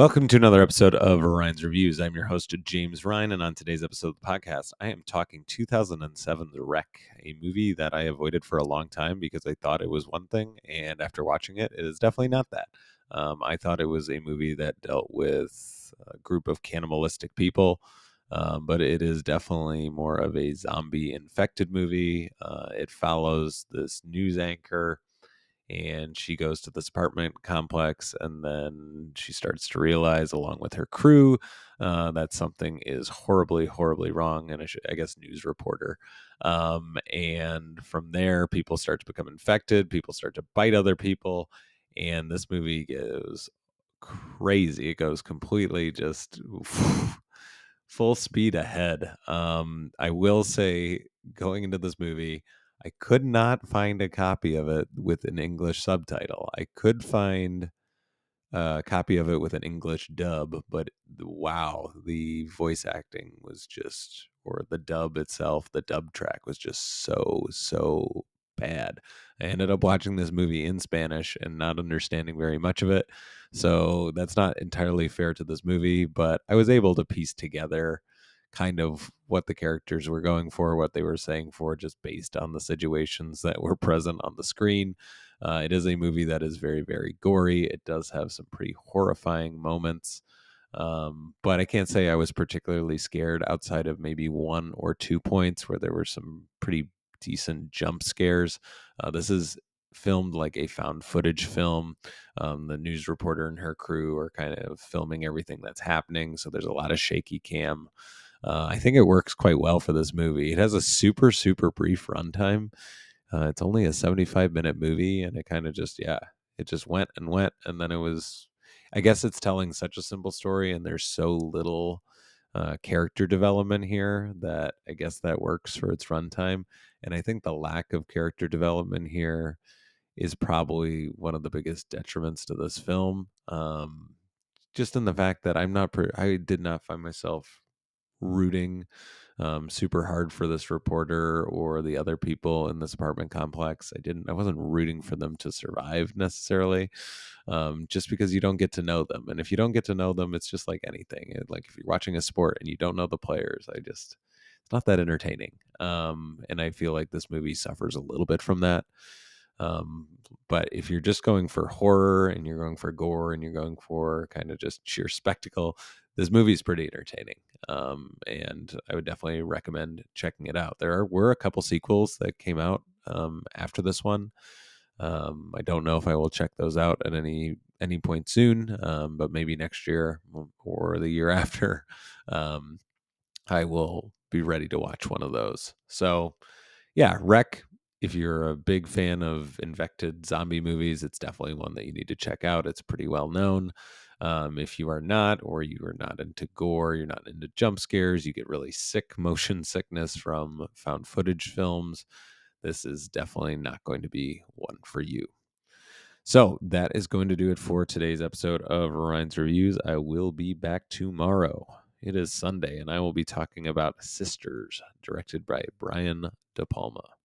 Welcome to another episode of Ryan's Reviews. I'm your host, James Ryan, and on today's episode of the podcast, I am talking 2007's REC, a movie that I avoided for a long time because I thought it was one thing, and after watching it, it is definitely not that. Um, I thought it was a movie that dealt with a group of cannibalistic people, um, but it is definitely more of a zombie infected movie. Uh, it follows this news anchor and she goes to this apartment complex and then she starts to realize along with her crew uh, that something is horribly horribly wrong and i guess news reporter. Um, and from there people start to become infected people start to bite other people and this movie goes crazy. It goes completely just full speed ahead. Um, i will say going into this movie I could not find a copy of it with an English subtitle. I could find a copy of it with an English dub, but wow, the voice acting was just, or the dub itself, the dub track was just so, so bad. I ended up watching this movie in Spanish and not understanding very much of it. So that's not entirely fair to this movie, but I was able to piece together kind of what the characters were going for, what they were saying for, just based on the situations that were present on the screen. Uh, it is a movie that is very, very gory. It does have some pretty horrifying moments. Um, but I can't say I was particularly scared outside of maybe one or two points where there were some pretty decent jump scares. Uh, this is filmed like a found footage film. Um, the news reporter and her crew are kind of filming everything that's happening. So there's a lot of shaky cam uh, I think it works quite well for this movie. It has a super, super brief runtime. Uh, it's only a 75 minute movie, and it kind of just, yeah, it just went and went. And then it was, I guess it's telling such a simple story, and there's so little uh, character development here that I guess that works for its runtime. And I think the lack of character development here is probably one of the biggest detriments to this film. Um, just in the fact that I'm not, I did not find myself rooting um, super hard for this reporter or the other people in this apartment complex. I didn't. I wasn't rooting for them to survive necessarily, um, just because you don't get to know them. And if you don't get to know them, it's just like anything. like if you're watching a sport and you don't know the players, I just it's not that entertaining. Um, and I feel like this movie suffers a little bit from that. Um, but if you're just going for horror and you're going for gore and you're going for kind of just sheer spectacle, this movie is pretty entertaining. Um, and I would definitely recommend checking it out. There were a couple sequels that came out um, after this one. Um, I don't know if I will check those out at any any point soon, um, but maybe next year or the year after, um, I will be ready to watch one of those. So, yeah, REC if you're a big fan of infected zombie movies, it's definitely one that you need to check out. It's pretty well known. Um, if you are not, or you are not into gore, you're not into jump scares, you get really sick motion sickness from found footage films, this is definitely not going to be one for you. So that is going to do it for today's episode of Ryan's Reviews. I will be back tomorrow. It is Sunday, and I will be talking about Sisters, directed by Brian De Palma.